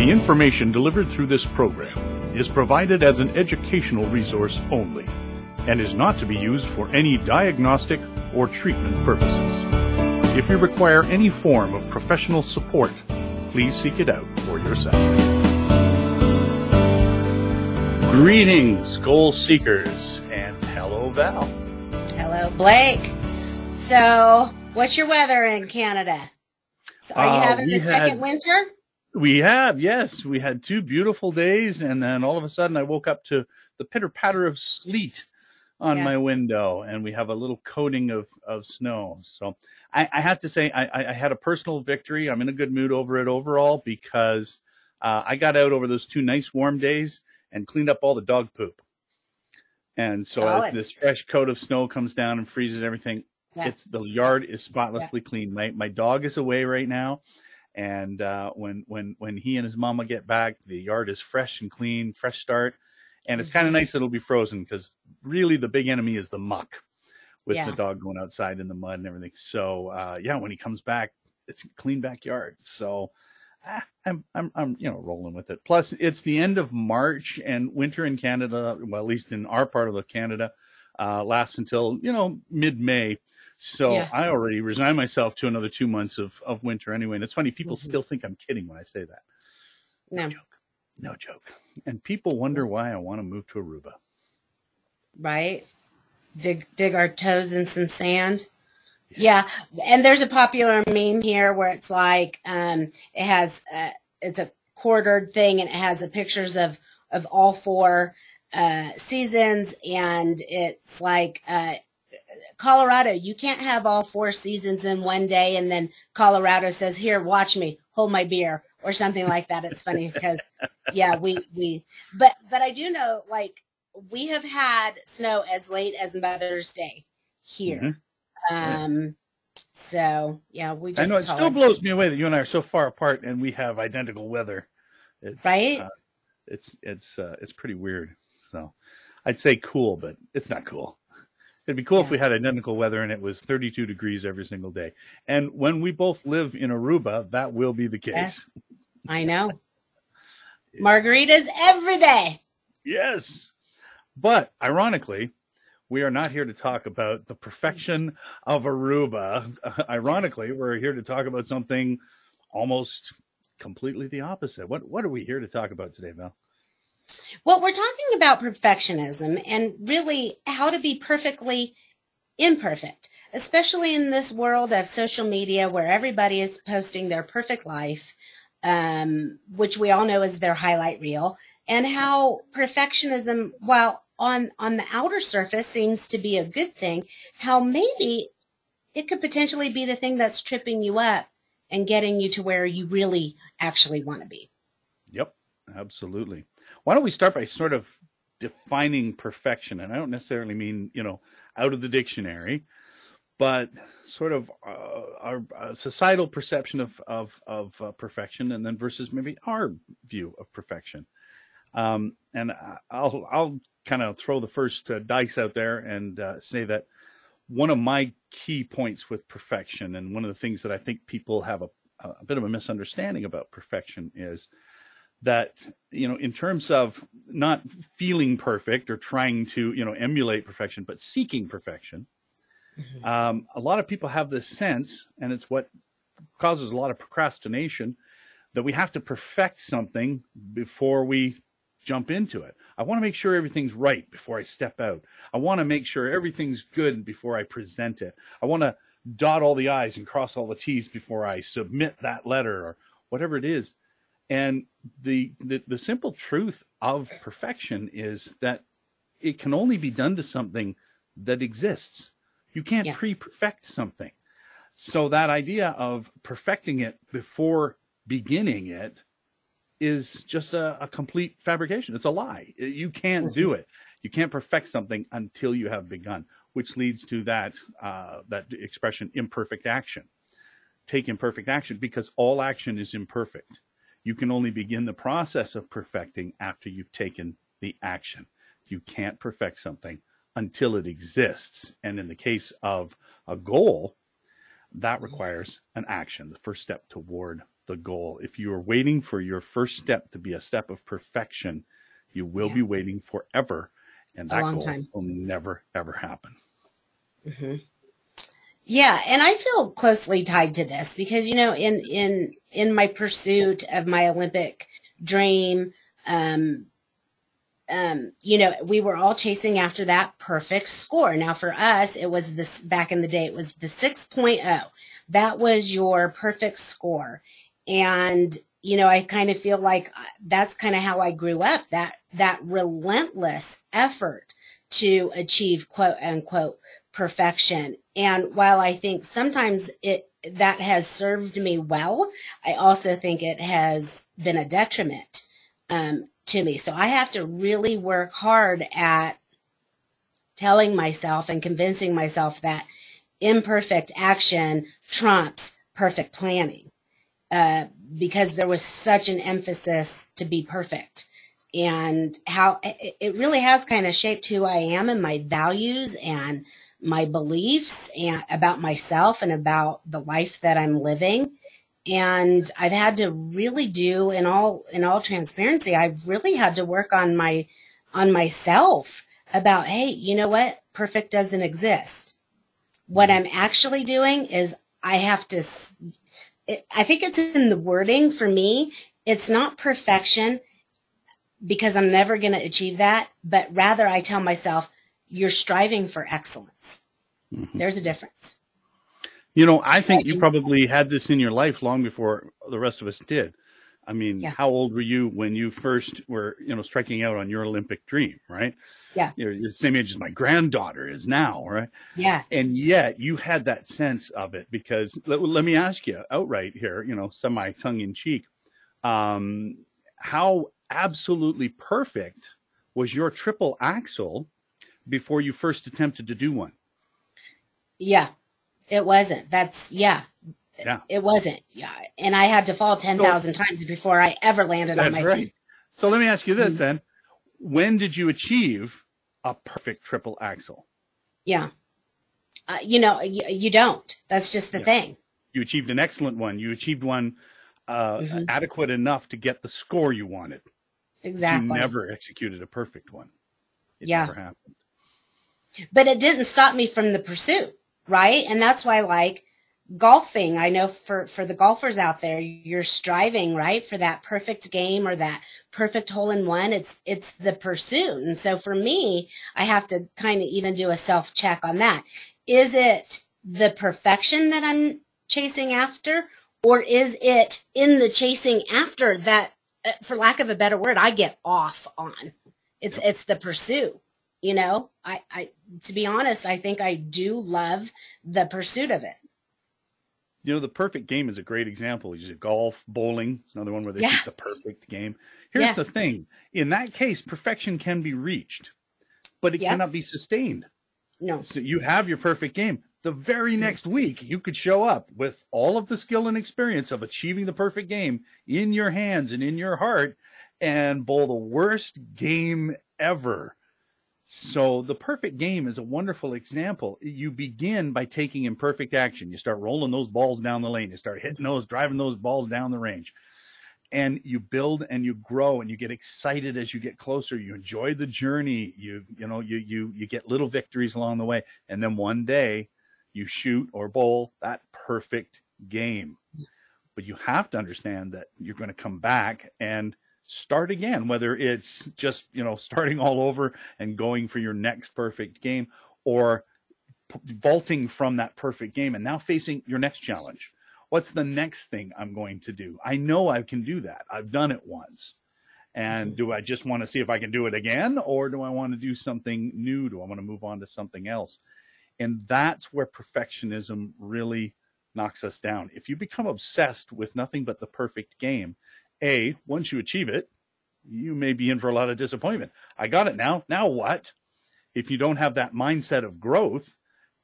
The information delivered through this program is provided as an educational resource only and is not to be used for any diagnostic or treatment purposes. If you require any form of professional support, please seek it out for yourself. Greetings, goal seekers, and hello, Val. Hello, Blake. So, what's your weather in Canada? So are you Uh, having we the second had- winter? We have, yes, we had two beautiful days, and then all of a sudden I woke up to the pitter patter of sleet on Yeah. my window, and we have a little coating of, of snow. So I, I have to say, I, I- had a personal victory. I'm in a good mood over it overall because uh, I got out over those two nice warm days and cleaned up all the dog poop. And so as this fresh coat of snow comes down and freezes everything, Yeah. it's the yard is spotlessly clean. My my dog is away right now, and uh, when when when he and his mama get back, the yard is fresh and clean, fresh start, and it's kind of Mhm. nice it'll be frozen because really the big enemy is the muck with Yeah. the dog going outside in the mud and everything. So uh, yeah, when he comes back, it's a clean backyard. So. ah, I'm, I'm, I'm, you know, rolling with it. Plus, it's the end of March, and winter in Canada, well, at least in our part of the Canada, uh, lasts until you know mid-May. So Yeah. I already resigned myself to another two months of, of winter anyway. And it's funny, people Mhm. still think I'm kidding when I say that. No, joke. No joke. And people wonder why I want to move to Aruba. right? Dig dig our toes in some sand. Yeah, and there's a popular meme here where it's like um, it has uh, it's a quartered thing and it has the pictures of of all four uh, seasons and it's like uh, Colorado, you can't have all four seasons in one day and then Colorado says, "Here, watch me, hold my beer." Or something like that. It's funny because, yeah, we we, but but I do know like we have had snow as late as Mother's Day here. Mhm. Yeah. Um, so yeah, we just I know it still blows me away that you and I are so far apart and we have identical weather. It's, Right? Uh, it's it's uh, it's pretty weird. So I'd say cool, but it's not cool. It'd be cool if we had identical weather and it was 32 degrees every single day. And when we both live in Aruba, that will be the case. I know. Margaritas every day. Yes. But ironically, we are not here to talk about the perfection of Aruba. ironically, we're here to talk about something almost completely the opposite. What what are we here to talk about today, Val? Well, we're talking about perfectionism and really how to be perfectly imperfect, especially in this world of social media where everybody is posting their perfect life, um, which we all know is their highlight reel, and how perfectionism, while on on the outer surface seems to be a good thing, how maybe it could potentially be the thing that's tripping you up and getting you to where you really actually want to be. Yep, absolutely. Why don't we start by sort of defining perfection? And I don't necessarily mean, you know, out of the dictionary, but sort of uh, our uh, societal perception of of, of uh, perfection, and then versus maybe our view of perfection. Um, and I'll I'll kind of throw the first uh, dice out there and uh, say that one of my key points with perfection, and one of the things that I think people have a, a bit of a misunderstanding about perfection is that you know in terms of not feeling perfect or trying to you know emulate perfection but seeking perfection um, a lot of people have this sense and it's what causes a lot of procrastination that we have to perfect something before we jump into it. I want to make sure everything's right before i step out. I want to make sure everything's good before i present it. I want to dot all the i's and cross all the t's before i submit that letter or whatever it is and the, the the simple truth of perfection is that it can only be done to something that exists. You can't Yeah. pre-perfect something. So that idea of perfecting it before beginning it is just a, a complete fabrication. It's a lie. You can't do it. You can't perfect something until you have begun, which leads to that uh, that expression imperfect action. Take imperfect action because all action is imperfect you can only begin the process of perfecting after you've taken the action. You can't perfect something until it exists. And in the case of a goal, that requires an action, the first step toward the goal. If you are waiting for your first step to be a step of perfection, you will Yeah. be waiting forever, and that long goal time. will never ever happen. hmm Yeah, and I feel closely tied to this because you know, in in in my pursuit of my Olympic dream, um, um, you know, we were all chasing after that perfect score. Now, for us, it was this back in the day, it was the 6.0. That was your perfect score. And, you know, I kind of feel like uh, that's kind of how I grew up that, that relentless effort to achieve quote unquote perfection. And while I think sometimes it, that has served me well, I also think it has been a detriment um, to me. So I have to really work hard at telling myself and convincing myself that imperfect action trumps perfect planning uh, because there was such an emphasis to be perfect and how it really has kind of shaped who I am and my values and my beliefs and about myself and about the life that I'm living. And I've had to really do in all in all transparency I've really had to work on my on myself about hey you know what? Perfect doesn't exist. What mm-hmm. I'm actually doing is I have to it, I think it's in the wording for me it's not perfection because I'm never going to achieve that but rather I tell myself you're striving for excellence Mhm. there's a difference You know, I think you probably had this in your life long before the rest of us did. I mean, Yeah. how old were you when you first were, you know, striking out on your Olympic dream, right? Yeah. You're, you're the same age as my granddaughter is now, right? yeah And yet you had that sense of it because let, let me ask you outright here, you know, semi tongue in cheek, um, how absolutely perfect was your triple axel before you first attempted to do one? Yeah, it wasn't. That's yeah. Yeah. It wasn't. Yeah. And I had to fall 10,000 times before I ever landed on my right. feet. So let me ask you this Mhm. then. When did you achieve a perfect triple axel? Yeah. Uh, you know, you, you don't. That's just the Yeah. thing. You achieved an excellent one. You achieved one uh, Mhm. adequate enough to get the score you wanted. Exactly. You never executed a perfect one. It Yeah. But it didn't stop me from the pursuit, right? And that's why like golfing, I know for for the golfers out there, you're striving, right, for that perfect game or that perfect hole in one. It's it's the pursuit. And so for me, I have to kind of even do a self check on that. Is it the perfection that I'm chasing after or is it in the chasing after that uh, for lack of a better word, I get off on? It's it's the pursuit you know i i to be honest i think i do love the pursuit of it You know, the perfect game is a great example. You golf, bowling. It's another one where they Yeah. shoot the perfect game. Here's Yeah. the thing. In that case, perfection can be reached, but it Yeah. cannot be sustained. no So you have your perfect game. The very next week, you could show up with all of the skill and experience of achieving the perfect game in your hands and in your heart and bowl the worst game ever. So the perfect game is a wonderful example. You begin by taking imperfect action. You start rolling those balls down the lane. You start hitting those, driving those balls down the range. And you build and you grow and you get excited as you get closer. You enjoy the journey. You you know, you you you get little victories along the way. And then one day you shoot or bowl that perfect game. But you have to understand that you're going to come back and start again, whether it's just, you know, starting all over and going for your next perfect game or p- vaulting from that perfect game and now facing your next challenge. What's the next thing I'm going to do? I know I can do that. I've done it once. And mm-hmm. do I just want to see if I can do it again or do I want to do something new? Do I want to move on to something else? And that's where perfectionism really knocks us down. If you become obsessed with nothing but the perfect game, A, once you achieve it, you may be in for a lot of disappointment. I got it now. Now what? If you don't have that mindset of growth,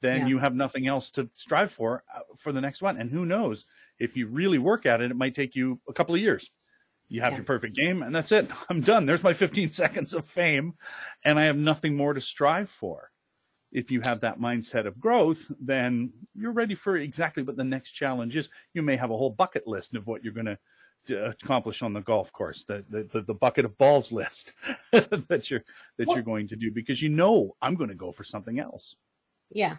then Yeah. you have nothing else to strive for uh, for the next one. And who knows? If you really work at it, it might take you a couple of years. You have Yeah. your perfect game, and that's it. I'm done. There's my 15 seconds of fame, and I have nothing more to strive for. if you have that mindset of growth, then you're ready for exactly what the next challenge is. You may have a whole bucket list of what you're going to accomplish on the golf course, the, the, the bucket of balls list that you're, that you're going to do because you know, I'm going to go for something else. Yeah.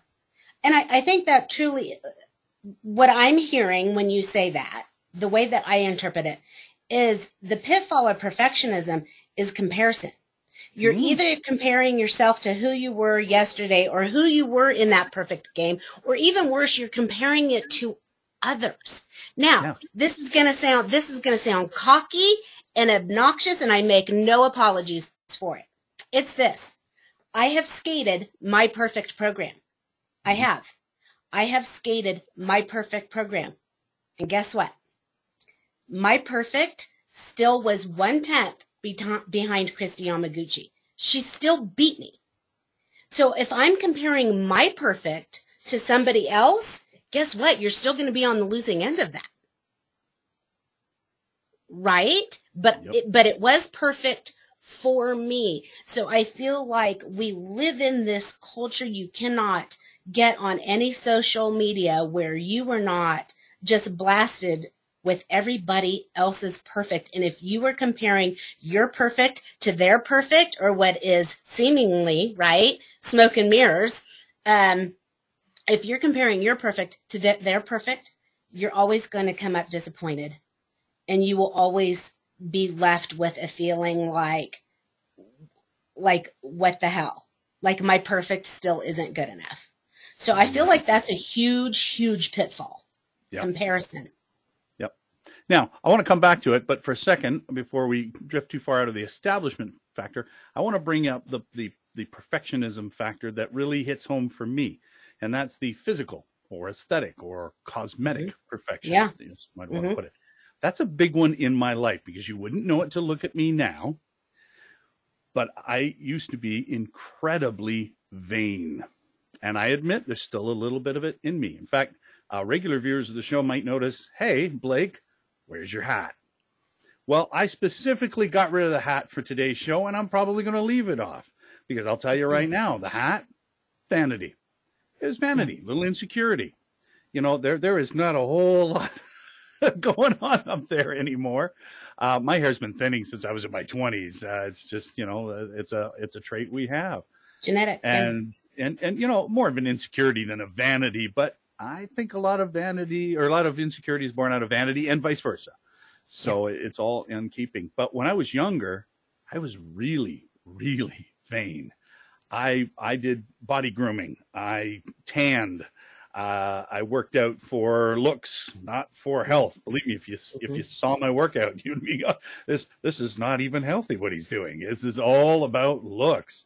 And I, I think that truly what I'm hearing when you say that, the way that I interpret it is the pitfall of perfectionism is comparison. You're mm. either comparing yourself to who you were yesterday or who you were in that perfect game, or even worse, you're comparing it to others. Now, this is going to sound, this is going to sound cocky and obnoxious, and I make no apologies for it. It's this. I have skated my perfect program. I mm-hmm. have. I have skated my perfect program. And guess what? My perfect still was one tenth behind Kristi Yamaguchi. She still beat me. So if I'm comparing my perfect to somebody else, guess what? You're still going to be on the losing end of that. Right? But yep. it, but it was perfect for me. So I feel like we live in this culture you cannot get on any social media where you are not just blasted with everybody else's perfect. And if you were comparing your perfect to their perfect or what is seemingly, right, smoke and mirrors, um, if you're comparing your perfect to de- their perfect, you're always going to come up disappointed. And you will always be left with a feeling like, like, what the hell? Like my perfect still isn't good enough. So I feel like that's a huge, huge pitfall. Yep. Comparison. Yep. Now, I want to come back to it, but for a second, before we drift too far out of the establishment factor, I want to bring up the, the, the perfectionism factor that really hits home for me. And that's the physical or aesthetic or cosmetic mm-hmm. perfection. Yeah. Might want mm-hmm. to put it. That's a big one in my life because you wouldn't know it to look at me now. But I used to be incredibly vain. And I admit there's still a little bit of it in me. In fact, uh, regular viewers of the show might notice, hey, Blake, where's your hat? Well, I specifically got rid of the hat for today's show, and I'm probably going to leave it off because I'll tell you right now, the hat, vanity. It's vanity, little insecurity. You know, there there is not a whole lot going on up there anymore. Uh, my hair's been thinning since I was in my 20s. Uh, it's just, you know, uh, it's a it's a trait we have genetic and yeah. and and you know more of an insecurity than a vanity but i think a lot of vanity or a lot of insecurity is born out of vanity and vice versa so yeah. it's all in keeping but when i was younger i was really really vain i i did body grooming i tanned uh, I worked out for looks, not for health. Believe me, if you mm-hmm. if you saw my workout, you'd be this. This is not even healthy. What he's doing. This is all about looks.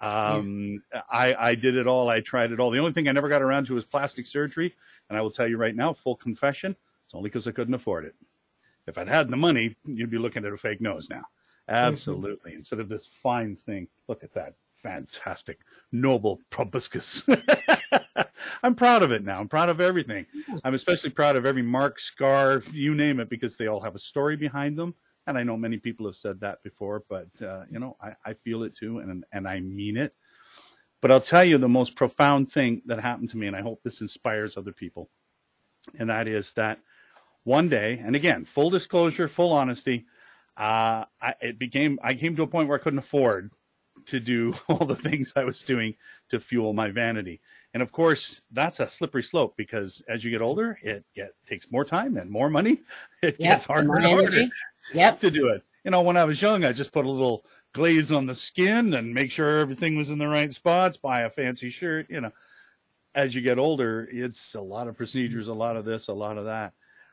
Um, yeah. I, I did it all. I tried it all. The only thing I never got around to was plastic surgery. And I will tell you right now, full confession, it's only because I couldn't afford it. If I'd had the money, you'd be looking at a fake nose now. Absolutely. Mm-hmm. Instead of this fine thing, look at that fantastic, noble proboscis. I'm proud of it now. I'm proud of everything. I'm especially proud of every mark, scar, you name it, because they all have a story behind them. And I know many people have said that before, but uh, you know, I, I feel it too, and and I mean it. But I'll tell you the most profound thing that happened to me, and I hope this inspires other people, and that is that one day, and again, full disclosure, full honesty, uh, I, it became I came to a point where I couldn't afford to do all the things I was doing to fuel my vanity. And of course, that's a slippery slope because as you get older, it get, takes more time and more money. It yep, gets harder and harder yep. to do it. You know, when I was young, I just put a little glaze on the skin and make sure everything was in the right spots, buy a fancy shirt, you know. As you get older, it's a lot of procedures, a lot of this, a lot of that.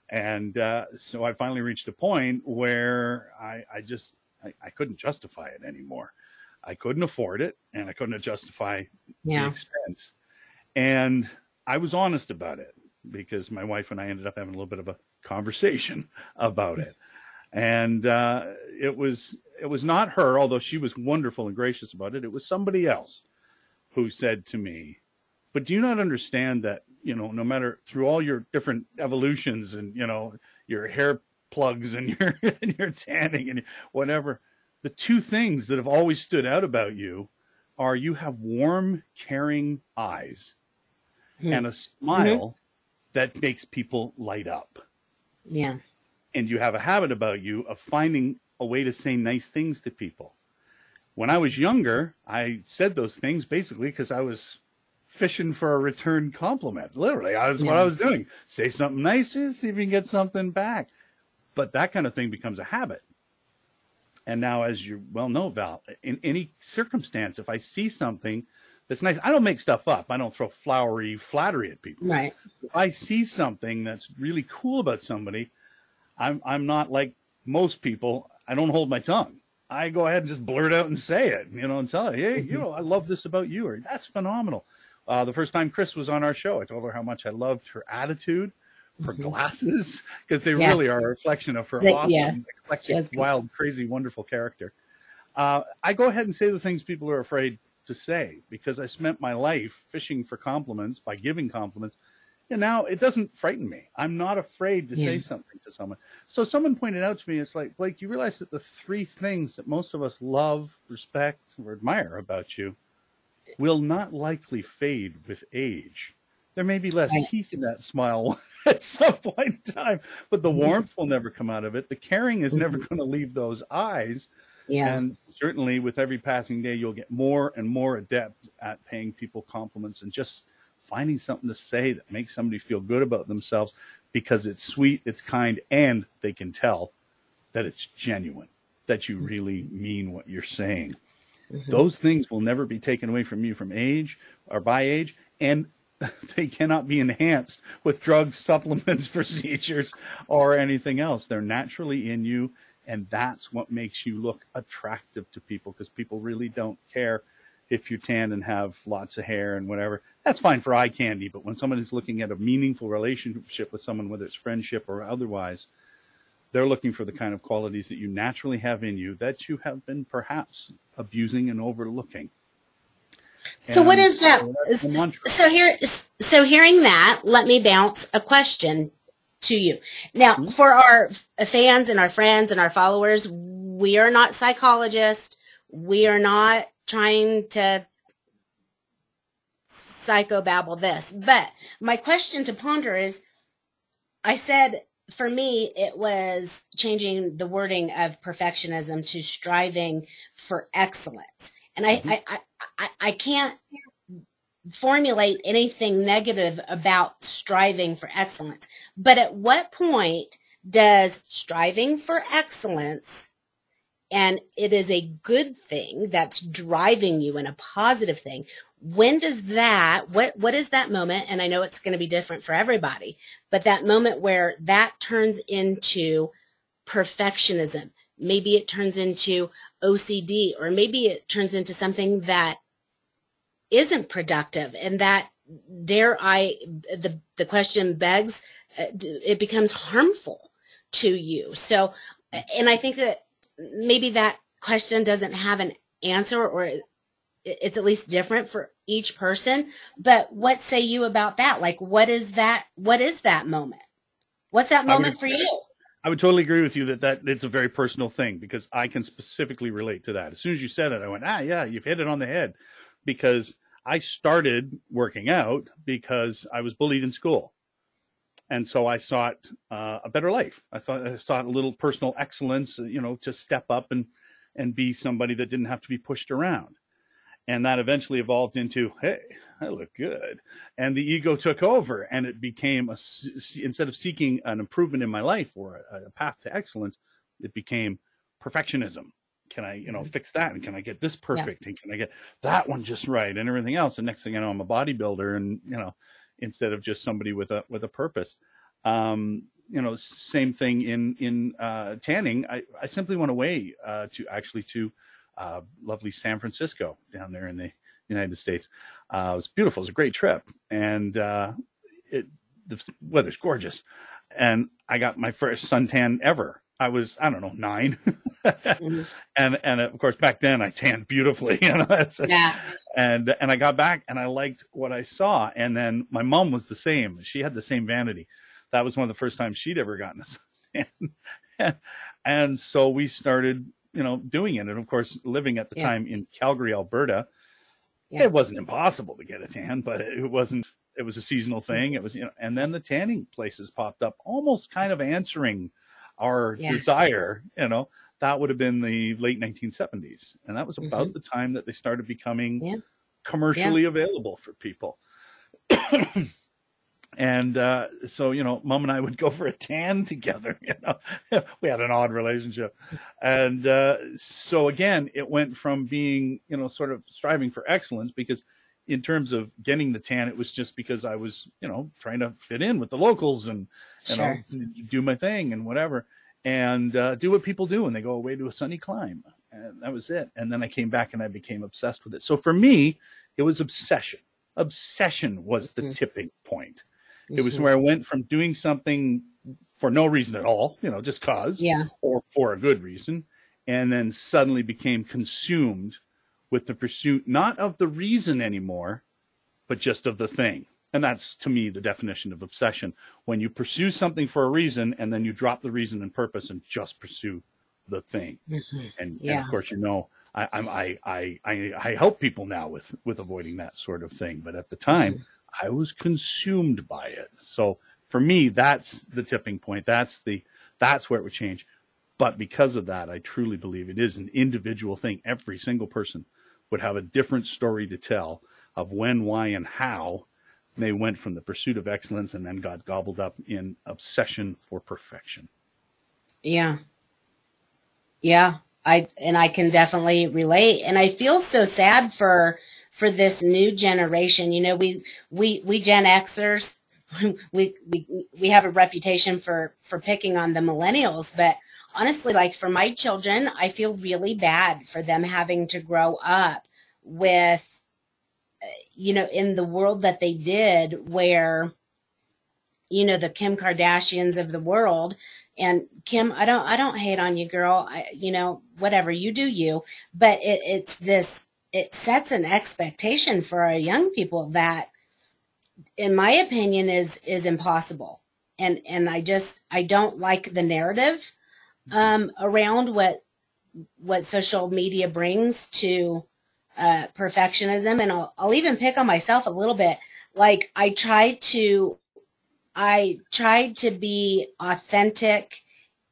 And uh, so I finally reached a point where I, I just I, I, couldn't justify it anymore. I couldn't afford it and I couldn't justify yeah. the expense. And I was honest about it because my wife and I ended up having a little bit of a conversation about it. And uh, it was it was not her, although she was wonderful and gracious about it. It was somebody else who said to me, "But do you not understand that you know, no matter through all your different evolutions and you know your hair plugs and your and your tanning and whatever, the two things that have always stood out about you are you have warm, caring eyes Hmm. and a smile that makes people light up. Yeah. And you have a habit about you of finding a way to say nice things to people. When I was younger, I said those things basically because I was fishing for a return compliment. Literally, that's what I was doing. Say something nice, see if you can get something back. But that kind of thing becomes a habit. And now, as you well know, Val, in any circumstance, if I see something that's nice, I don't make stuff up. I don't throw flowery flattery at people Right. if I see something that's really cool about somebody, I'm I'm not like most people. I don't hold my tongue. I go ahead and just blurt out and say it, you know, and tell her, hey, you know, I love this about you, or that's phenomenal. Uh, the first time Chris was on our show, I told her how much I loved her attitude, her Mhm. glasses, because they Yeah. really are a reflection of her They- awesome, yeah. Eclectic, wild, crazy, wonderful character. Uh, I go ahead and say the things people are afraid to say because I spent my life fishing for compliments by giving compliments. And now it doesn't frighten me. I'm not afraid to say something to someone. So someone pointed out to me, it's like, Blake, you realize that the three things that most of us love, respect, or admire about you will not likely fade with age. There may be less teeth in that smile at some point in time, but the Mhm. warmth will never come out of it. The caring is never Mhm. going to leave those eyes. Yeah. And certainly with every passing day, you'll get more and more adept at paying people compliments and just finding something to say that makes somebody feel good about themselves because it's sweet, it's kind, and they can tell that it's genuine, that you really mean what you're saying. Mhm. Those things will never be taken away from you from age or by age, and they cannot be enhanced with drugs, supplements, procedures, or anything else. They're naturally in you, and that's what makes you look attractive to people because people really don't care if you're tan and have lots of hair and whatever. That's fine for eye candy, but when someone is looking at a meaningful relationship with someone, whether it's friendship or otherwise, they're looking for the kind of qualities that you naturally have in you that you have been perhaps abusing and overlooking. So what is that? so that's the mantra. So here, so hearing that, let me bounce a question to you. Now, Mhm. for our fans and our friends and our followers, we are not psychologists. We are not trying to psychobabble this. But my question to ponder is, I said for me, it was changing the wording of perfectionism to striving for excellence. And I, Mhm. I, I, I, I can't formulate anything negative about striving for excellence. But at what point does striving for excellence and it is a good thing that's driving you in a positive thing when does that what what is that moment and i know it's going to be different for everybody but that moment where that turns into perfectionism maybe it turns into ocd or maybe it turns into something that isn't productive and that dare i the the question begs uh, it becomes harmful to you. So and i think that maybe that question doesn't have an answer or it's at least different for each person but what say you about that? Like what is that what is that moment? What's that would moment for you I would totally agree with you that, that it's a very personal thing because I can specifically relate to that. As soon as you said it, I went, ah, yeah, you've hit it on the head because I started working out because I was bullied in school. And so I sought uh, a better life. I thought I sought a little personal excellence, you know, to step up and, and be somebody that didn't have to be pushed around. And that eventually evolved into, hey, I look good. And the ego took over and it became a, instead of seeking an improvement in my life or a, a path to excellence, it became perfectionism. Can I, you know, Mhm. fix that? And can I get this perfect? And can I get that one just right and everything else? And next thing I know, I'm a bodybuilder and, you know, instead of just somebody with a, with a purpose. Um, you know, same thing in, in, uh, tanning. I, I simply went away, uh, to actually to, uh, lovely San Francisco down there in the United States. Uh, it was beautiful. It was a great trip, and uh, it the weather's gorgeous. And I got my first suntan ever. I was I don't know nine, Mhm. and and of course back then I tanned beautifully. You know, yeah and and I got back and I liked what I saw. And then my mom was the same. She had the same vanity. That was one of the first times she'd ever gotten a suntan. and so we started, you know, doing it. And of course, living at the Yeah. time in Calgary, Alberta, Yeah. It wasn't impossible to get a tan, but it wasn't. It was a seasonal thing. It was, you know, and then the tanning places popped up, almost kind of answering our Yeah. desire. You know, that would have been the late 1970s, and that was about the time that they started becoming Mm-hmm. Commercially available for people. And uh, so, you know, mom and I would go for a tan together. You know, we had an odd relationship, and uh, so again, it went from being, you know, sort of striving for excellence because. In terms of getting the tan, it was just because I was, you know, trying to fit in with the locals and, you Sure. do my thing and whatever, and uh, do what people do when they go away to a sunny clime. And that was it. And then I came back and I became obsessed with it. So for me, it was obsession. Obsession was the Mhm. tipping point. It was Mhm. where I went from doing something for no reason at all, you know, just cause, Yeah. or for a good reason, and then suddenly became consumed with the pursuit not of the reason anymore, but just of the thing. And that's to me the definition of obsession. When you pursue something for a reason and then you drop the reason and purpose and just pursue the thing. Mhm. And, and of course, you know, I, I, I, I, I help people now with, with avoiding that sort of thing. But at the time, Mm-hmm. I was consumed by it. So for me, that's the tipping point. That's the, that's where it would change. But because of that, I truly believe it is an individual thing. Every single person would have a different story to tell of when, why, and how they went from the pursuit of excellence and then got gobbled up in obsession for perfection. Yeah. Yeah. I and I can definitely relate and I feel so sad for for this new generation. You know, we we we Gen Xers we we we have a reputation for for picking on the millennials, but honestly like for my children, I feel really bad for them having to grow up with uh, you know, in the world that they did where you know, the Kim Kardashians of the world and Kim, I don't, I don't hate on you, girl. I, you know, whatever you do, you. But it, it's this. It sets an expectation for our young people that, in my opinion, is is impossible. And and I just I don't like the narrative um, around what what social media brings to uh, perfectionism. And I'll I'll even pick on myself a little bit. Like I tried to I tried to be authentic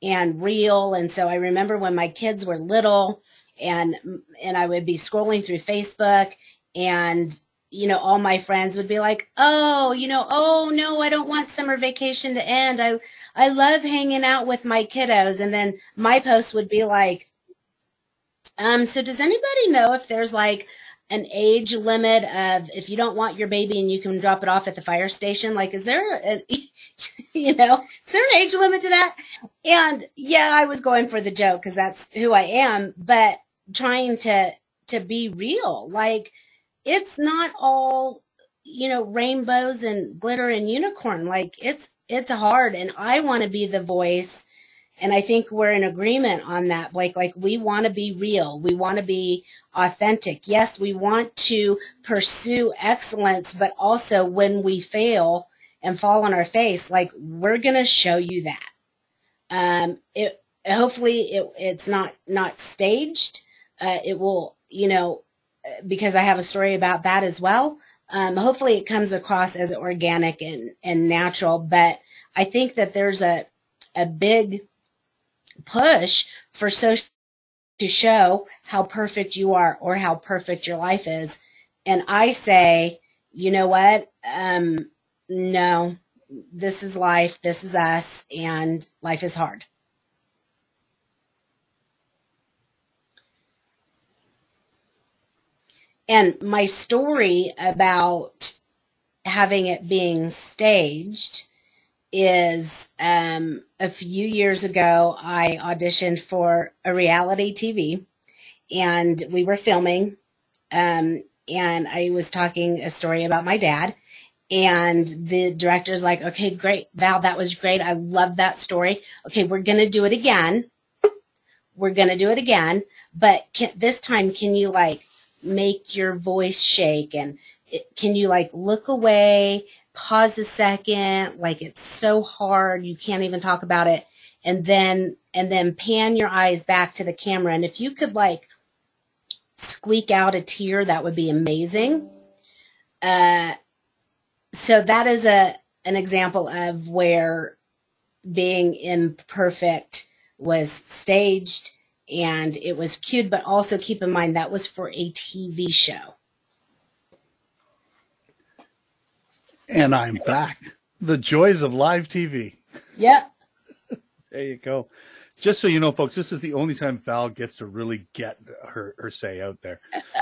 and real. And so I remember when my kids were little and, and I would be scrolling through Facebook and, you know, all my friends would be like, Oh, you know, oh no, I don't want summer vacation to end. I, I love hanging out with my kiddos. And then my post would be like, um, so does anybody know if there's like an age limit of if you don't want your baby and you can drop it off at the fire station like is there a, you know is there an age limit to that and yeah i was going for the joke because that's who i am but trying to to be real like it's not all you know rainbows and glitter and unicorn like it's it's hard and i want to be the voice and I think we're in agreement on that, Blake. Like, we want to be real. We want to be authentic. Yes, we want to pursue excellence, but also when we fail and fall on our face, like, we're going to show you that. Um, it, hopefully it, it's not, not staged. Uh, it will, you know, because I have a story about that as well. Um, hopefully it comes across as organic and, and natural, but I think that there's a, a big push for social to show how perfect you are or how perfect your life is. And I say, you know what? Um, no, this is life. This is us and life is hard. And my story about having it being staged is um, a few years ago, I auditioned for a reality TV and we were filming. Um, and I was talking a story about my dad. And the director's like, okay, great. Val, that was great. I love that story. Okay, we're going to do it again. We're going to do it again. But can, this time, can you like make your voice shake? And it, can you like look away? pause a second like it's so hard you can't even talk about it and then and then pan your eyes back to the camera and if you could like squeak out a tear, that would be amazing. Uh, so that is a an example of where being imperfect was staged and it was cued, but also keep in mind that was for a TV show. And I'm back. The joys of live TV. Yep. There you go. Just so you know, folks, this is the only time Val gets to really get her, her say out there.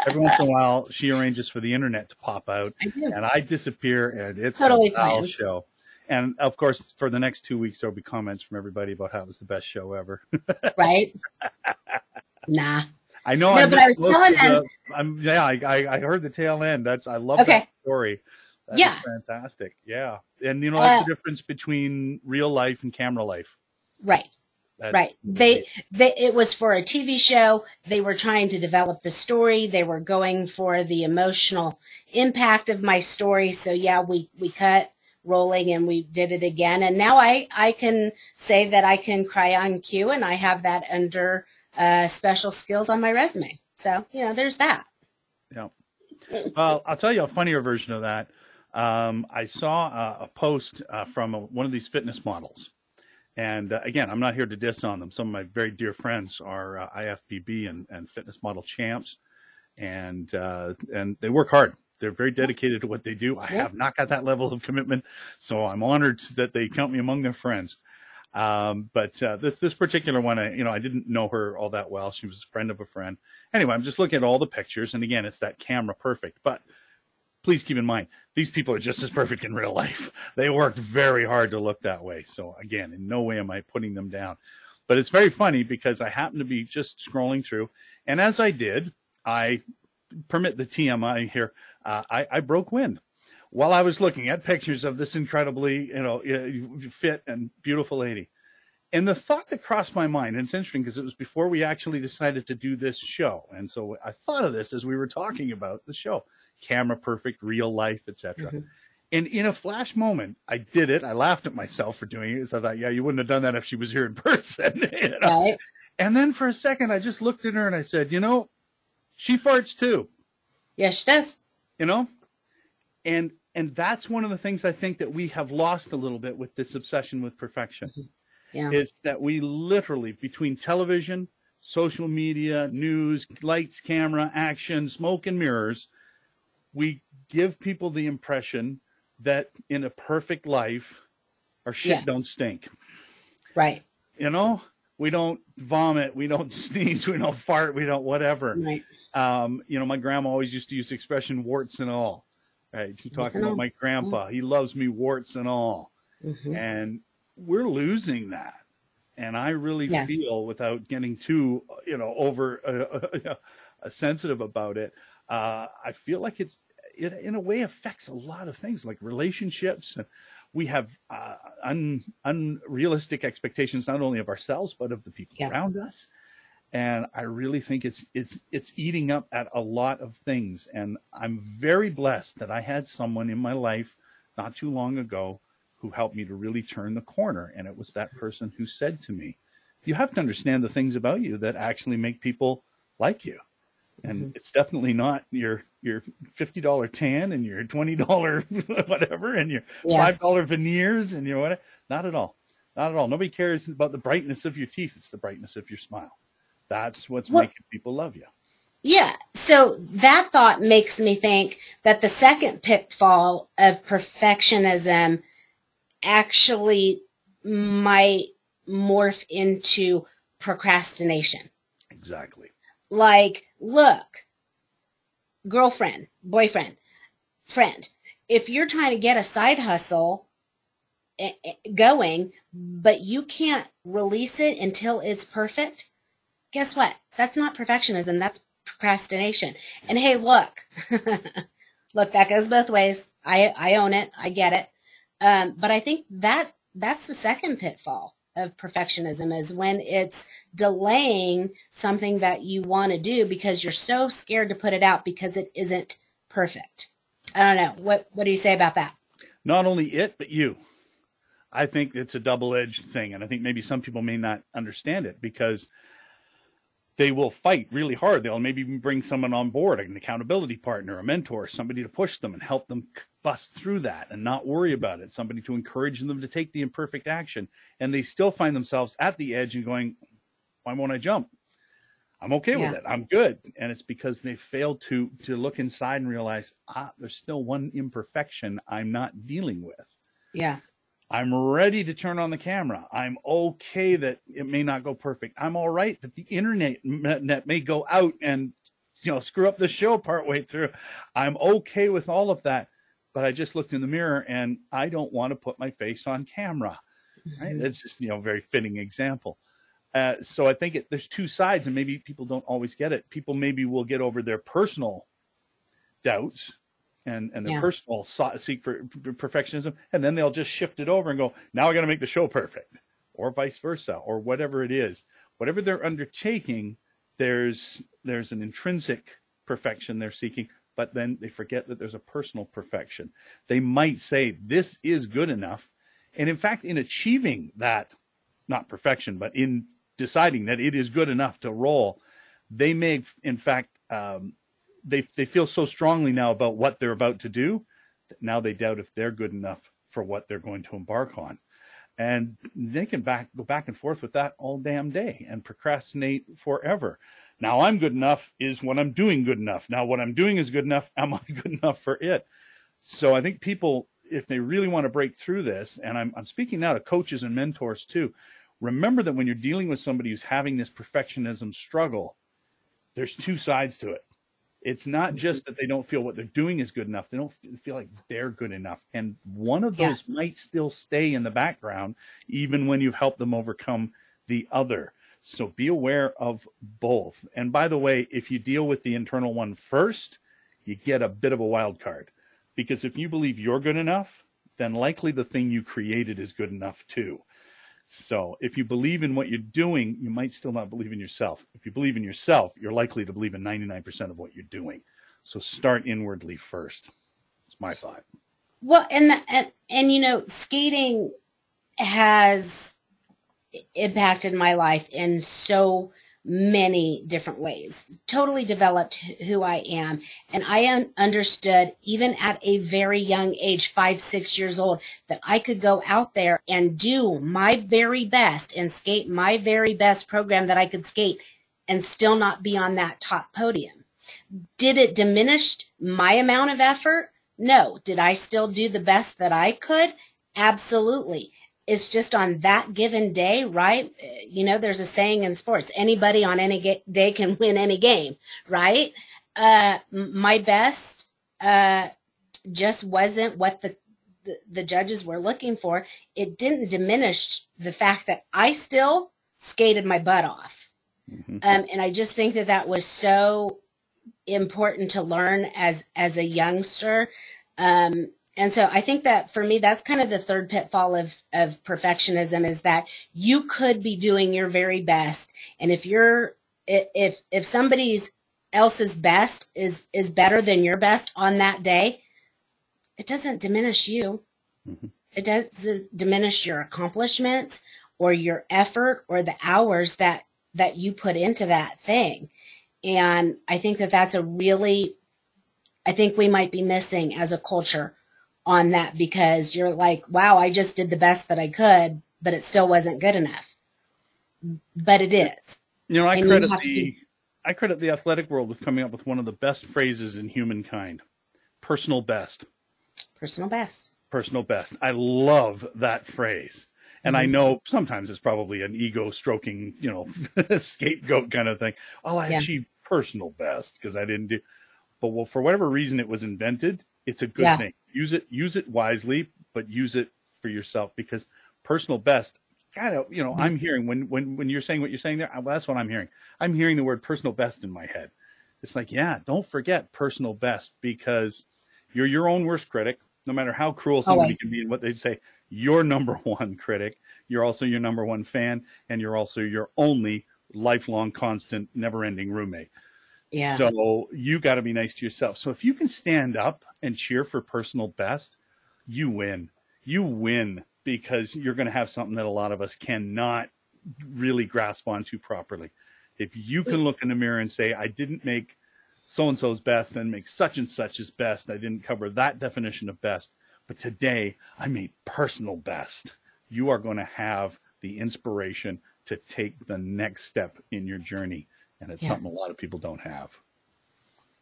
Every once in a while, she arranges for the internet to pop out, I and I disappear, and it's Totally the Val fine. show. And of course, for the next two weeks, there'll be comments from everybody about how it was the best show ever. Right? nah. I know. No, I'm but I was telling to the- I'm yeah. I, I I heard the tail end. That's I love Okay. that story. That's Yeah. fantastic. Yeah, and you know that's Uh, the difference between real life and camera life. Right. That's, Right. They, they, it was for a TV show. They were trying to develop the story. They were going for the emotional impact of my story. So yeah, we, we cut rolling and we did it again. And now I, I can say that I can cry on cue and I have that under, uh, special skills on my resume. So, you know, there's that. Yeah. Well, I'll tell you a funnier version of that. Um, I saw uh, a post uh, from a, one of these fitness models. And uh, again, I'm not here to diss on them. Some of my very dear friends are uh, IFBB and, and fitness model champs, and uh, and they work hard. They're very dedicated to what they do. I Yeah. have not got that level of commitment, so I'm honored that they count me among their friends. Um, but uh, this this particular one, I, you know, I didn't know her all that well. She was a friend of a friend. Anyway, I'm just looking at all the pictures, and again, it's that camera perfect. But please keep in mind, these people are just as perfect in real life. They worked very hard to look that way. So again, in no way am I putting them down. But it's very funny because I happened to be just scrolling through, and as I did, I permit the TMI here. Uh, I, I broke wind while I was looking at pictures of this incredibly, you know, fit and beautiful lady. And the thought that crossed my mind, and it's interesting because it was before we actually decided to do this show, and so I thought of this as we were talking about the show, camera perfect, real life, etc. Mhm. And in a flash moment, I did it. I laughed at myself for doing it. So I thought, yeah, you wouldn't have done that if she was here in person. you know? Right. And then for a second, I just looked at her and I said, you know, she farts too Yes, she does. You know and and that's one of the things i think that we have lost a little bit with this obsession with perfection Yeah. is that we literally between television social media news lights camera action smoke and mirrors we give people the impression that in a perfect life our shit Yeah. don't stink Right. you know we don't vomit we don't sneeze we don't fart we don't whatever Right. Um, you know, my grandma always used to use the expression warts and all. Right? She talking about my grandpa. He loves me warts and all. hmm And we're losing that. And I really Yeah. feel, without getting too, you know, over uh, uh, sensitive about it, uh, I feel like it's, it in a way affects a lot of things like relationships. And we have uh, un, unrealistic expectations, not only of ourselves, but of the people Yeah. around us and I really think it's it's it's eating up at a lot of things. And I'm very blessed that I had someone in my life not too long ago who helped me to really turn the corner. And it was that person who said to me, "You have to understand the things about you that actually make people like you." And mm-hmm. it's definitely not your your fifty dollar tan and your twenty dollar whatever and your Yeah. five dollar veneers and your whatever. Not at all. Not at all. Nobody cares about the brightness of your teeth. It's the brightness of your smile. That's what's Well- making people love you. Yeah. So that thought makes me think that the second pitfall of perfectionism actually might morph into procrastination. Exactly. Like, look, girlfriend, boyfriend, friend, if you're trying to get a side hustle eh, eh, going, but you can't release it until it's perfect, guess what? That's not perfectionism. That's procrastination. And hey, look, look, that goes both ways. I, I own it. I get it. Um, but I think that that's the second pitfall of perfectionism is when it's delaying something that you want to do because you're so scared to put it out because it isn't perfect. I don't know. What, what do you say about that? Not only it, but you. I think it's a double edged thing. And I think maybe some people may not understand it because they will fight really hard. They'll maybe even bring someone on board, an accountability partner, a mentor, somebody to push them and help them bust through that and not worry about it, somebody to encourage them to take the imperfect action. And they still find themselves at the edge and going, why won't I jump? I'm okay yeah. with it. I'm good. And it's because they failed to to look inside and realize, ah, there's still one imperfection I'm not dealing with. Yeah. I'm ready to turn on the camera. I'm okay that it may not go perfect. I'm all right that the internet net may go out and you know screw up the show partway through. I'm okay with all of that. But I just looked in the mirror and I don't want to put my face on camera. Right? Mm-hmm. That's just you know a very fitting example. Uh, so I think it, there's two sides, and maybe people don't always get it. People maybe will get over their personal doubts and and their yeah. personal seek for perfectionism, and then they'll just shift it over and go, now I got to make the show perfect, or vice versa, or whatever it is, whatever they're undertaking. There's there's an intrinsic perfection they're seeking, but then they forget that there's a personal perfection. They might say this is good enough, and in fact, in achieving that, not perfection, but in deciding that it is good enough to roll, they may in fact um, they they feel so strongly now about what they're about to do that now they doubt if they're good enough for what they're going to embark on. And they can back go back and forth with that all damn day and procrastinate forever. Now i'm good enough is what i'm doing good enough. Now what i'm doing is good enough am i good enough for it? So i think people if they really want to break through this and i'm, I'm speaking now to coaches and mentors too remember that when you're dealing with somebody who's having this perfectionism struggle there's two sides to it it's not mm-hmm. just that they don't feel what they're doing is good enough. They don't feel like they're good enough. And one of those yeah. might still stay in the background, even when you've helped them overcome the other. So be aware of both. And by the way, if you deal with the internal one first, you get a bit of a wild card. Because if you believe you're good enough, then likely the thing you created is good enough too. So if you believe in what you're doing, you might still not believe in yourself. If you believe in yourself, you're likely to believe in 99% of what you're doing. So start inwardly first. It's my thought. Well, and, and, and you know, skating has impacted my life in so many different ways. Totally developed who I am. And I un- understood even at a very young age, five, six years old, that I could go out there and do my very best and skate my very best program that I could skate and still not be on that top podium. Did it diminish my amount of effort? No. Did I still do the best that I could? Absolutely it's just on that given day, right? You know, there's a saying in sports, anybody on any day can win any game, right? Uh, my best, uh, just wasn't what the, the, the judges were looking for. It didn't diminish the fact that I still skated my butt off. Mm-hmm. Um, and I just think that that was so important to learn as, as a youngster. Um, and so I think that for me, that's kind of the third pitfall of, of perfectionism is that you could be doing your very best. And if you're, if, if somebody's else's best is, is better than your best on that day, it doesn't diminish you. Mm-hmm. It doesn't diminish your accomplishments or your effort or the hours that, that you put into that thing. And I think that that's a really, I think we might be missing as a culture on that because you're like, wow, I just did the best that I could, but it still wasn't good enough. But it is. You know, I and credit the be... I credit the athletic world with coming up with one of the best phrases in humankind. Personal best. Personal best. Personal best. I love that phrase. And mm-hmm. I know sometimes it's probably an ego stroking, you know, scapegoat kind of thing. Oh, I yeah. achieved personal best because I didn't do. But well, for whatever reason it was invented, it's a good yeah. thing use it use it wisely, but use it for yourself because personal best kind of you know. I'm hearing when when when you're saying what you're saying there. Well, that's what I'm hearing. I'm hearing the word personal best in my head. It's like yeah, don't forget personal best because you're your own worst critic. No matter how cruel somebody Always. can be and what they say, you're number one critic. You're also your number one fan, and you're also your only lifelong, constant, never-ending roommate. Yeah. So you got to be nice to yourself. So if you can stand up and cheer for personal best, you win. You win because you're going to have something that a lot of us cannot really grasp onto properly. If you can look in the mirror and say, I didn't make so and so's best and make such and such best, I didn't cover that definition of best, but today I made personal best, you are going to have the inspiration to take the next step in your journey. And it's yeah. something a lot of people don't have.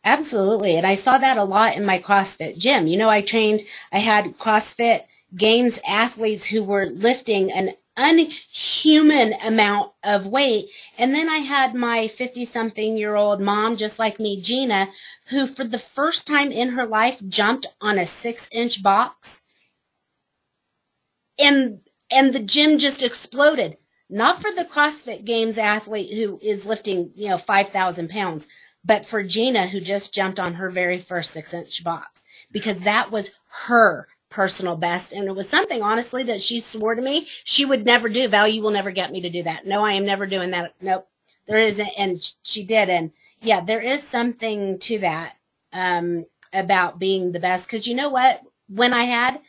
Absolutely. And I saw that a lot in my CrossFit gym. You know, I trained, I had CrossFit games athletes who were lifting an unhuman amount of weight. And then I had my 50 something year old mom, just like me, Gina, who for the first time in her life jumped on a six inch box. And, and the gym just exploded. Not for the CrossFit Games athlete who is lifting, you know, 5,000 pounds, but for Gina who just jumped on her very first six inch box because that was her personal best. And it was something, honestly, that she swore to me she would never do. Val, you will never get me to do that. No, I am never doing that. Nope. There isn't. And she did. And yeah, there is something to that, um, about being the best. Cause you know what? When I had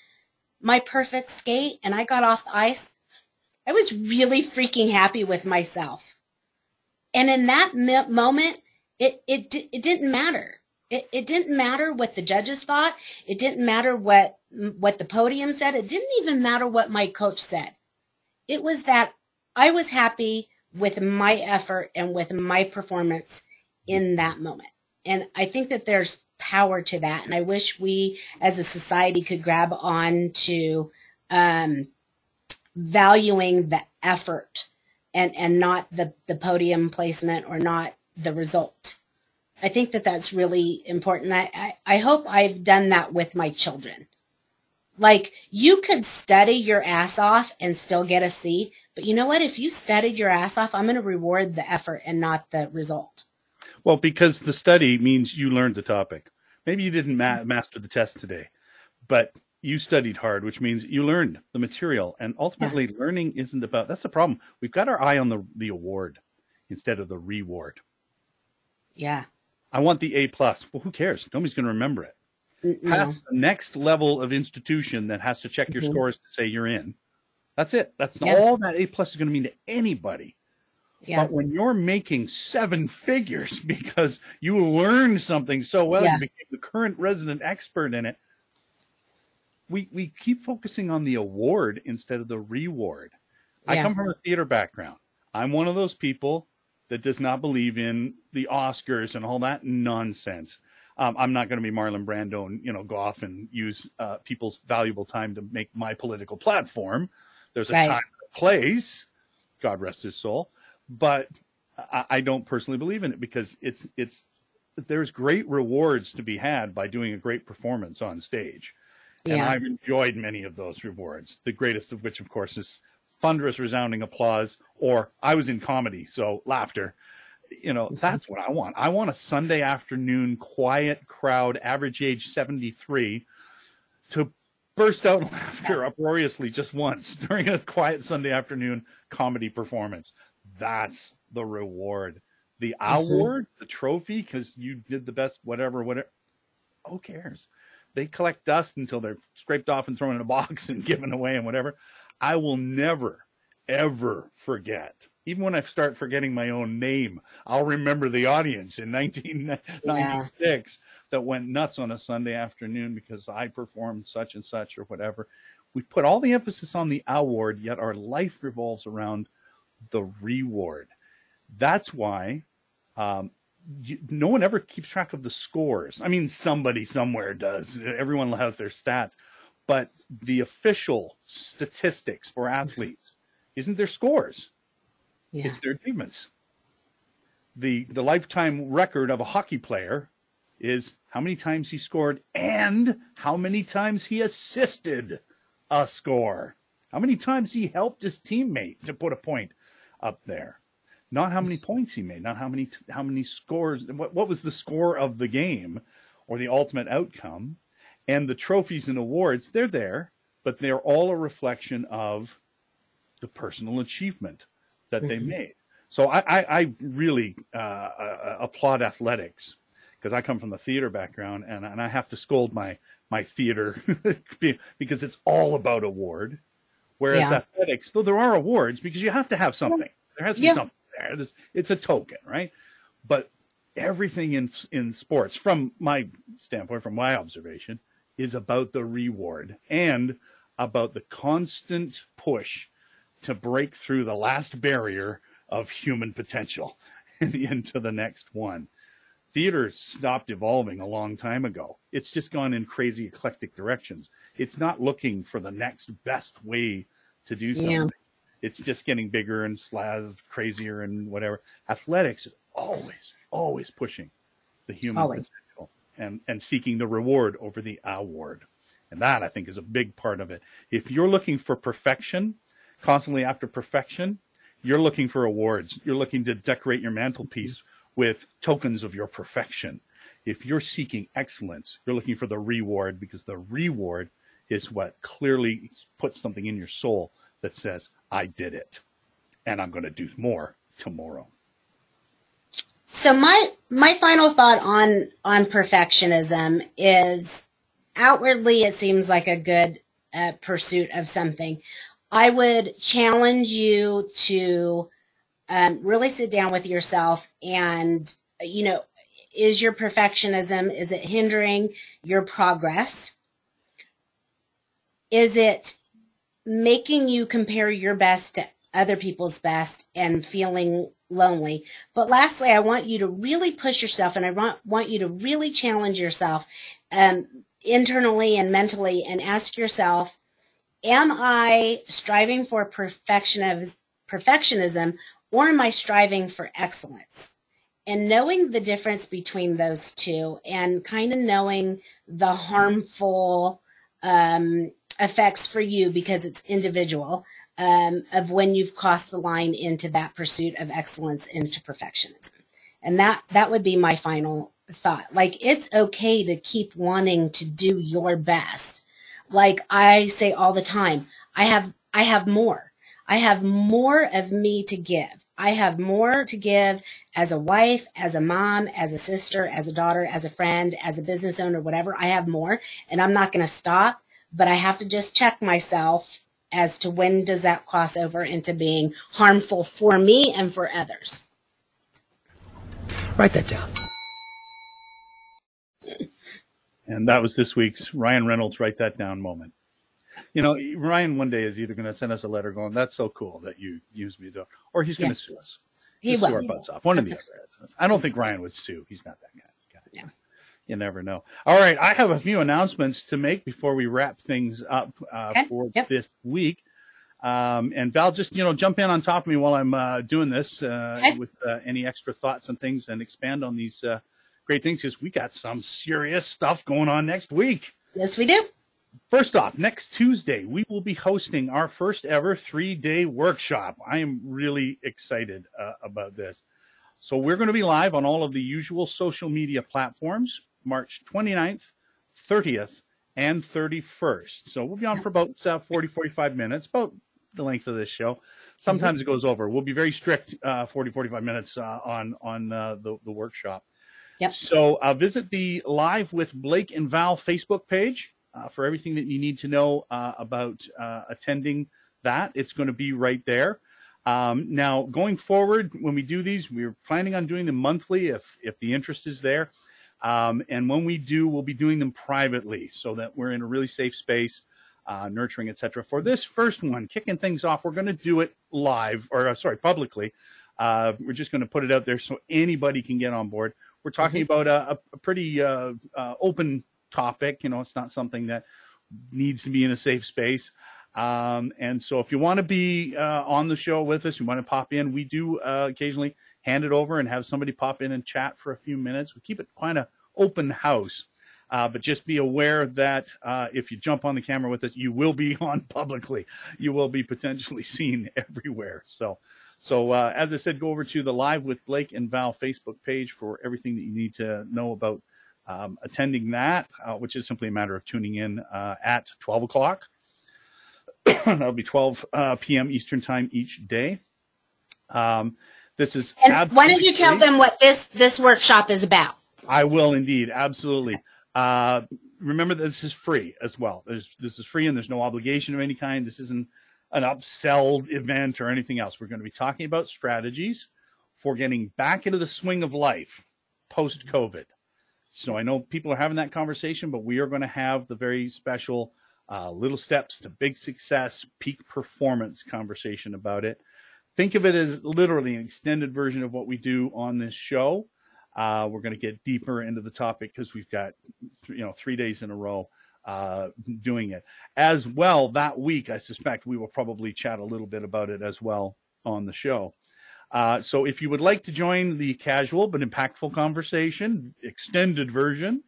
my perfect skate and I got off the ice, I was really freaking happy with myself. And in that moment, it, it, it didn't matter. It, it didn't matter what the judges thought. It didn't matter what what the podium said. It didn't even matter what my coach said. It was that I was happy with my effort and with my performance in that moment. And I think that there's power to that. And I wish we as a society could grab on to um, valuing the effort and, and not the, the podium placement or not the result. I think that that's really important. I, I, I hope I've done that with my children. Like you could study your ass off and still get a C, but you know what? If you studied your ass off, I'm going to reward the effort and not the result. Well, because the study means you learned the topic. Maybe you didn't ma- master the test today, but you studied hard, which means you learned the material. And ultimately, yeah. learning isn't about that's the problem. We've got our eye on the, the award instead of the reward. Yeah. I want the A plus. Well, who cares? Nobody's going to remember it. That's the next level of institution that has to check your mm-hmm. scores to say you're in. That's it. That's yeah. all that A plus is going to mean to anybody. Yeah. But when you're making seven figures because you learned something so well, yeah. you became the current resident expert in it. We we keep focusing on the award instead of the reward. Yeah. I come from a theater background. I'm one of those people that does not believe in the Oscars and all that nonsense. Um, I'm not going to be Marlon Brando and you know go off and use uh, people's valuable time to make my political platform. There's a right. time and a place, God rest his soul, but I, I don't personally believe in it because it's it's there's great rewards to be had by doing a great performance on stage. Yeah. And I've enjoyed many of those rewards. The greatest of which, of course, is thunderous, resounding applause, or I was in comedy, so laughter you know, mm-hmm. that's what I want. I want a Sunday afternoon, quiet crowd, average age 73, to burst out laughter uproariously just once during a quiet Sunday afternoon comedy performance. That's the reward. The mm-hmm. award, the trophy, because you did the best, whatever, whatever. Who cares? They collect dust until they're scraped off and thrown in a box and given away and whatever. I will never ever forget. Even when I start forgetting my own name, I'll remember the audience in 1996 yeah. that went nuts on a Sunday afternoon because I performed such and such or whatever. We put all the emphasis on the award, yet our life revolves around the reward. That's why um, you, no one ever keeps track of the scores. I mean, somebody somewhere does. Everyone has their stats, but the official statistics for athletes isn't their scores. Yeah. It's their achievements. The the lifetime record of a hockey player is how many times he scored and how many times he assisted a score. How many times he helped his teammate to put a point up there. Not how many points he made, not how many how many scores what, what was the score of the game or the ultimate outcome. And the trophies and awards, they're there, but they're all a reflection of the personal achievement that mm-hmm. they made. So I, I, I really uh, uh, applaud athletics because I come from the theater background and, and I have to scold my my theater because it's all about award. Whereas yeah. athletics, though there are awards because you have to have something. There has to be something there. This it's a token, right? But everything in in sports, from my standpoint, from my observation, is about the reward and about the constant push to break through the last barrier of human potential and into the next one. Theater stopped evolving a long time ago. It's just gone in crazy eclectic directions. It's not looking for the next best way to do something. Yeah. It's just getting bigger and slaz crazier and whatever. Athletics is always, always pushing the human Always. potential and, and seeking the reward over the award. And that I think is a big part of it. If you're looking for perfection, constantly after perfection, you're looking for awards. You're looking to decorate your mantelpiece with tokens of your perfection. If you're seeking excellence, you're looking for the reward because the reward is what clearly puts something in your soul that says, I did it and I'm going to do more tomorrow. So my my final thought on on perfectionism is outwardly it seems like a good uh, pursuit of something. I would challenge you to um, really sit down with yourself and you know is your perfectionism is it hindering your progress? Is it making you compare your best to other people's best and feeling lonely. But lastly, I want you to really push yourself and I want, want you to really challenge yourself um, internally and mentally and ask yourself, am I striving for perfection of, perfectionism or am I striving for excellence? And knowing the difference between those two and kind of knowing the harmful um, effects for you because it's individual um, of when you've crossed the line into that pursuit of excellence into perfectionism. And that, that would be my final thought. Like, it's okay to keep wanting to do your best. Like I say all the time, I have, I have more. I have more of me to give. I have more to give as a wife, as a mom, as a sister, as a daughter, as a friend, as a business owner, whatever. I have more and I'm not going to stop, but I have to just check myself as to when does that cross over into being harmful for me and for others. Write that down. And that was this week's Ryan Reynolds write that down moment. You know, Ryan one day is either going to send us a letter going, "That's so cool that you used me to," or he's going to Yeah. sue us. He Just sue will. our butts off. One of the other. I don't think Ryan would sue. He's not that guy. You never know. All right, I have a few announcements to make before we wrap things up uh, Okay. for Yep. this week. Um, and Val, just you know, jump in on top of me while I'm uh, doing this uh, Okay. with uh, any extra thoughts and things, and expand on these uh, great things because we got some serious stuff going on next week. Yes, we do. First off, next Tuesday, we will be hosting our first ever three day workshop. I am really excited uh, about this. So, we're going to be live on all of the usual social media platforms March 29th, 30th, and 31st. So, we'll be on for about uh, 40, 45 minutes, about the length of this show. Sometimes it goes over. We'll be very strict uh, 40, 45 minutes uh, on, on uh, the, the workshop. Yep. So uh, visit the Live with Blake and Val Facebook page uh, for everything that you need to know uh, about uh, attending that. It's going to be right there. Um, now, going forward, when we do these, we're planning on doing them monthly if if the interest is there. Um, and when we do, we'll be doing them privately so that we're in a really safe space, uh, nurturing, etc. For this first one, kicking things off, we're going to do it live, or uh, sorry, publicly. Uh, we're just going to put it out there so anybody can get on board. We're talking about a, a, a pretty uh, uh, open topic. You know, it's not something that needs to be in a safe space. Um, and so, if you want to be uh, on the show with us, you want to pop in, we do uh, occasionally hand it over and have somebody pop in and chat for a few minutes. We keep it kind of open house. Uh, but just be aware that uh, if you jump on the camera with us, you will be on publicly. You will be potentially seen everywhere. So, so uh, as I said, go over to the Live with Blake and Val Facebook page for everything that you need to know about um, attending that, uh, which is simply a matter of tuning in uh, at 12 o'clock. That'll be 12 uh, p.m. Eastern time each day. Um, this is And why don't you tell absolutely- them what this this workshop is about? I will indeed, absolutely. Uh, remember, this is free as well. There's, this is free, and there's no obligation of any kind. This isn't an upsell event or anything else. We're going to be talking about strategies for getting back into the swing of life post COVID. So I know people are having that conversation, but we are going to have the very special uh, little steps to big success, peak performance conversation about it. Think of it as literally an extended version of what we do on this show. Uh, we're going to get deeper into the topic because we've got, you know, three days in a row uh, doing it. As well, that week, I suspect we will probably chat a little bit about it as well on the show. Uh, so if you would like to join the casual but impactful conversation, extended version,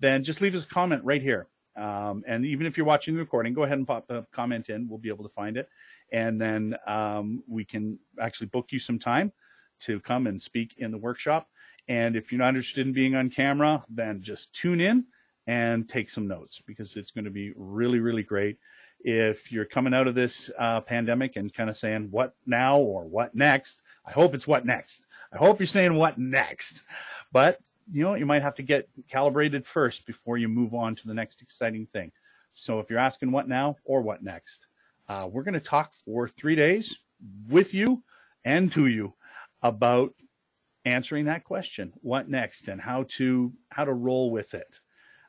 then just leave us a comment right here. Um, and even if you're watching the recording, go ahead and pop the comment in. We'll be able to find it. And then um, we can actually book you some time to come and speak in the workshop. And if you're not interested in being on camera, then just tune in and take some notes because it's going to be really, really great. If you're coming out of this uh, pandemic and kind of saying, what now or what next? I hope it's what next. I hope you're saying what next. But you know, you might have to get calibrated first before you move on to the next exciting thing. So if you're asking what now or what next, uh, we're going to talk for three days with you and to you about answering that question, what next, and how to how to roll with it.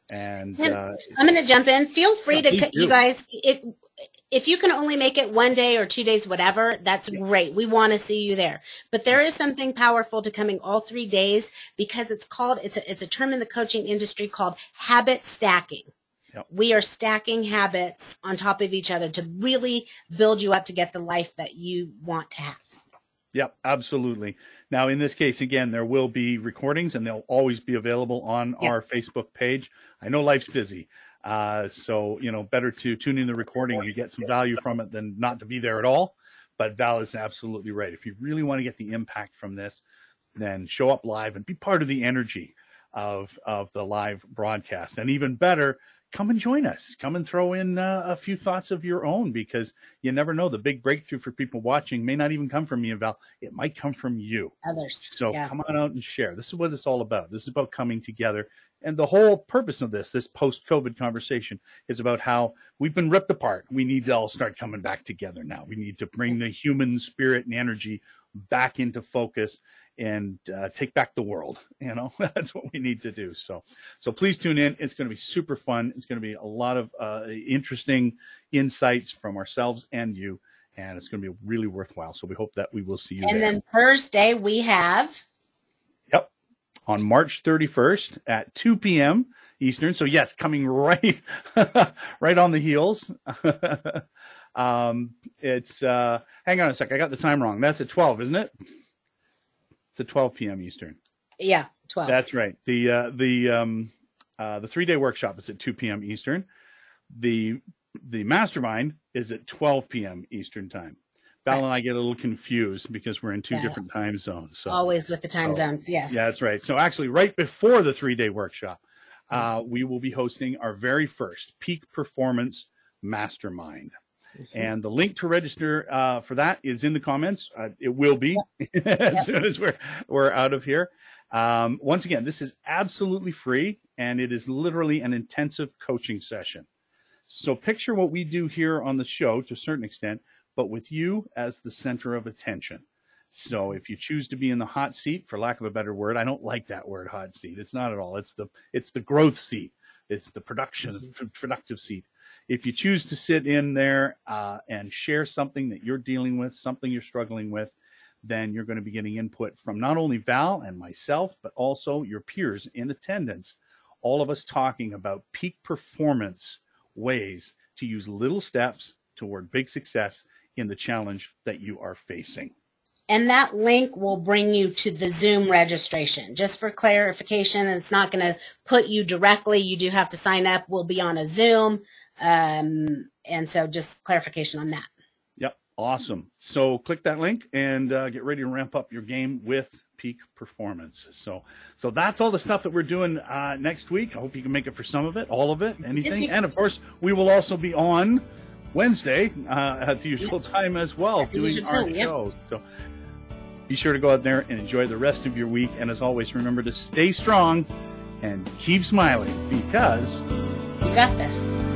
And uh, I'm going to jump in. Feel free Yeah, to, you guys, if, if you can only make it one day or two days, whatever, that's Yeah. great. We want to see you there. But there is something powerful to coming all three days because it's called, it's a, it's a term in the coaching industry called habit stacking. Yep. We are stacking habits on top of each other to really build you up to get the life that you want to have. Yep, absolutely. Now, in this case, again, there will be recordings and they'll always be available on Yeah. our Facebook page. I know life's busy. Uh, so, you know, better to tune in the recording and get some value from it than not to be there at all. But Val is absolutely right. If you really want to get the impact from this, then show up live and be part of the energy of, of the live broadcast. And even better, come and join us. Come and throw in uh, a few thoughts of your own because you never know. The big breakthrough for people watching may not even come from me and Val. It might come from you. Others. So yeah. come on out and share. This is what it's all about. This is about coming together. And the whole purpose of this, this post COVID conversation, is about how we've been ripped apart. We need to all start coming back together now. We need to bring the human spirit and energy back into focus and uh, take back the world. You know, that's what we need to do. So, so please tune in. It's going to be super fun. It's going to be a lot of uh, interesting insights from ourselves and you, and it's going to be really worthwhile. So we hope that we will see you And there. then Thursday we have Yep. On March 31st at 2 p.m. Eastern. So yes, coming right, right on the heels. um, it's, uh, hang on a sec. I got the time wrong. That's at 12, isn't it? It's at 12 p.m. Eastern. yeah, 12. That's right. The, uh, the, um, uh, the three day workshop is at 2 p.m. Eastern. The, the mastermind is at 12 p.m. Eastern time. Val and I get a little confused because we're in two Yeah. different time zones. So Always with the time So, zones. Yes. yeah, that's right. So actually, right before the three day workshop, uh, we will be hosting our very first peak performance mastermind. And the link to register uh, for that is in the comments. Uh, it will be as soon as we're we're out of here. Um, once again, this is absolutely free, and it is literally an intensive coaching session. So picture what we do here on the show to a certain extent, but with you as the center of attention. So if you choose to be in the hot seat, for lack of a better word, I don't like that word hot seat. It's not at all. It's the it's the growth seat. It's the production productive seat. If you choose to sit in there uh, and share something that you're dealing with, something you're struggling with, then you're going to be getting input from not only Val and myself, but also your peers in attendance. All of us talking about peak performance ways to use little steps toward big success in the challenge that you are facing. And that link will bring you to the Zoom registration. Just for clarification, it's not going to put you directly. You do have to sign up. We'll be on a Zoom. Um, and so just clarification on that. Yep, awesome. So click that link and uh, get ready to ramp up your game with peak performance. So, so that's all the stuff that we're doing uh, next week. I hope you can make it for some of it, all of it, anything. And of course, we will also be on Wednesday uh, at the usual time as well, At doing our time, show. So. Be sure to go out there and enjoy the rest of your week. And as always, remember to stay strong and keep smiling because You got this.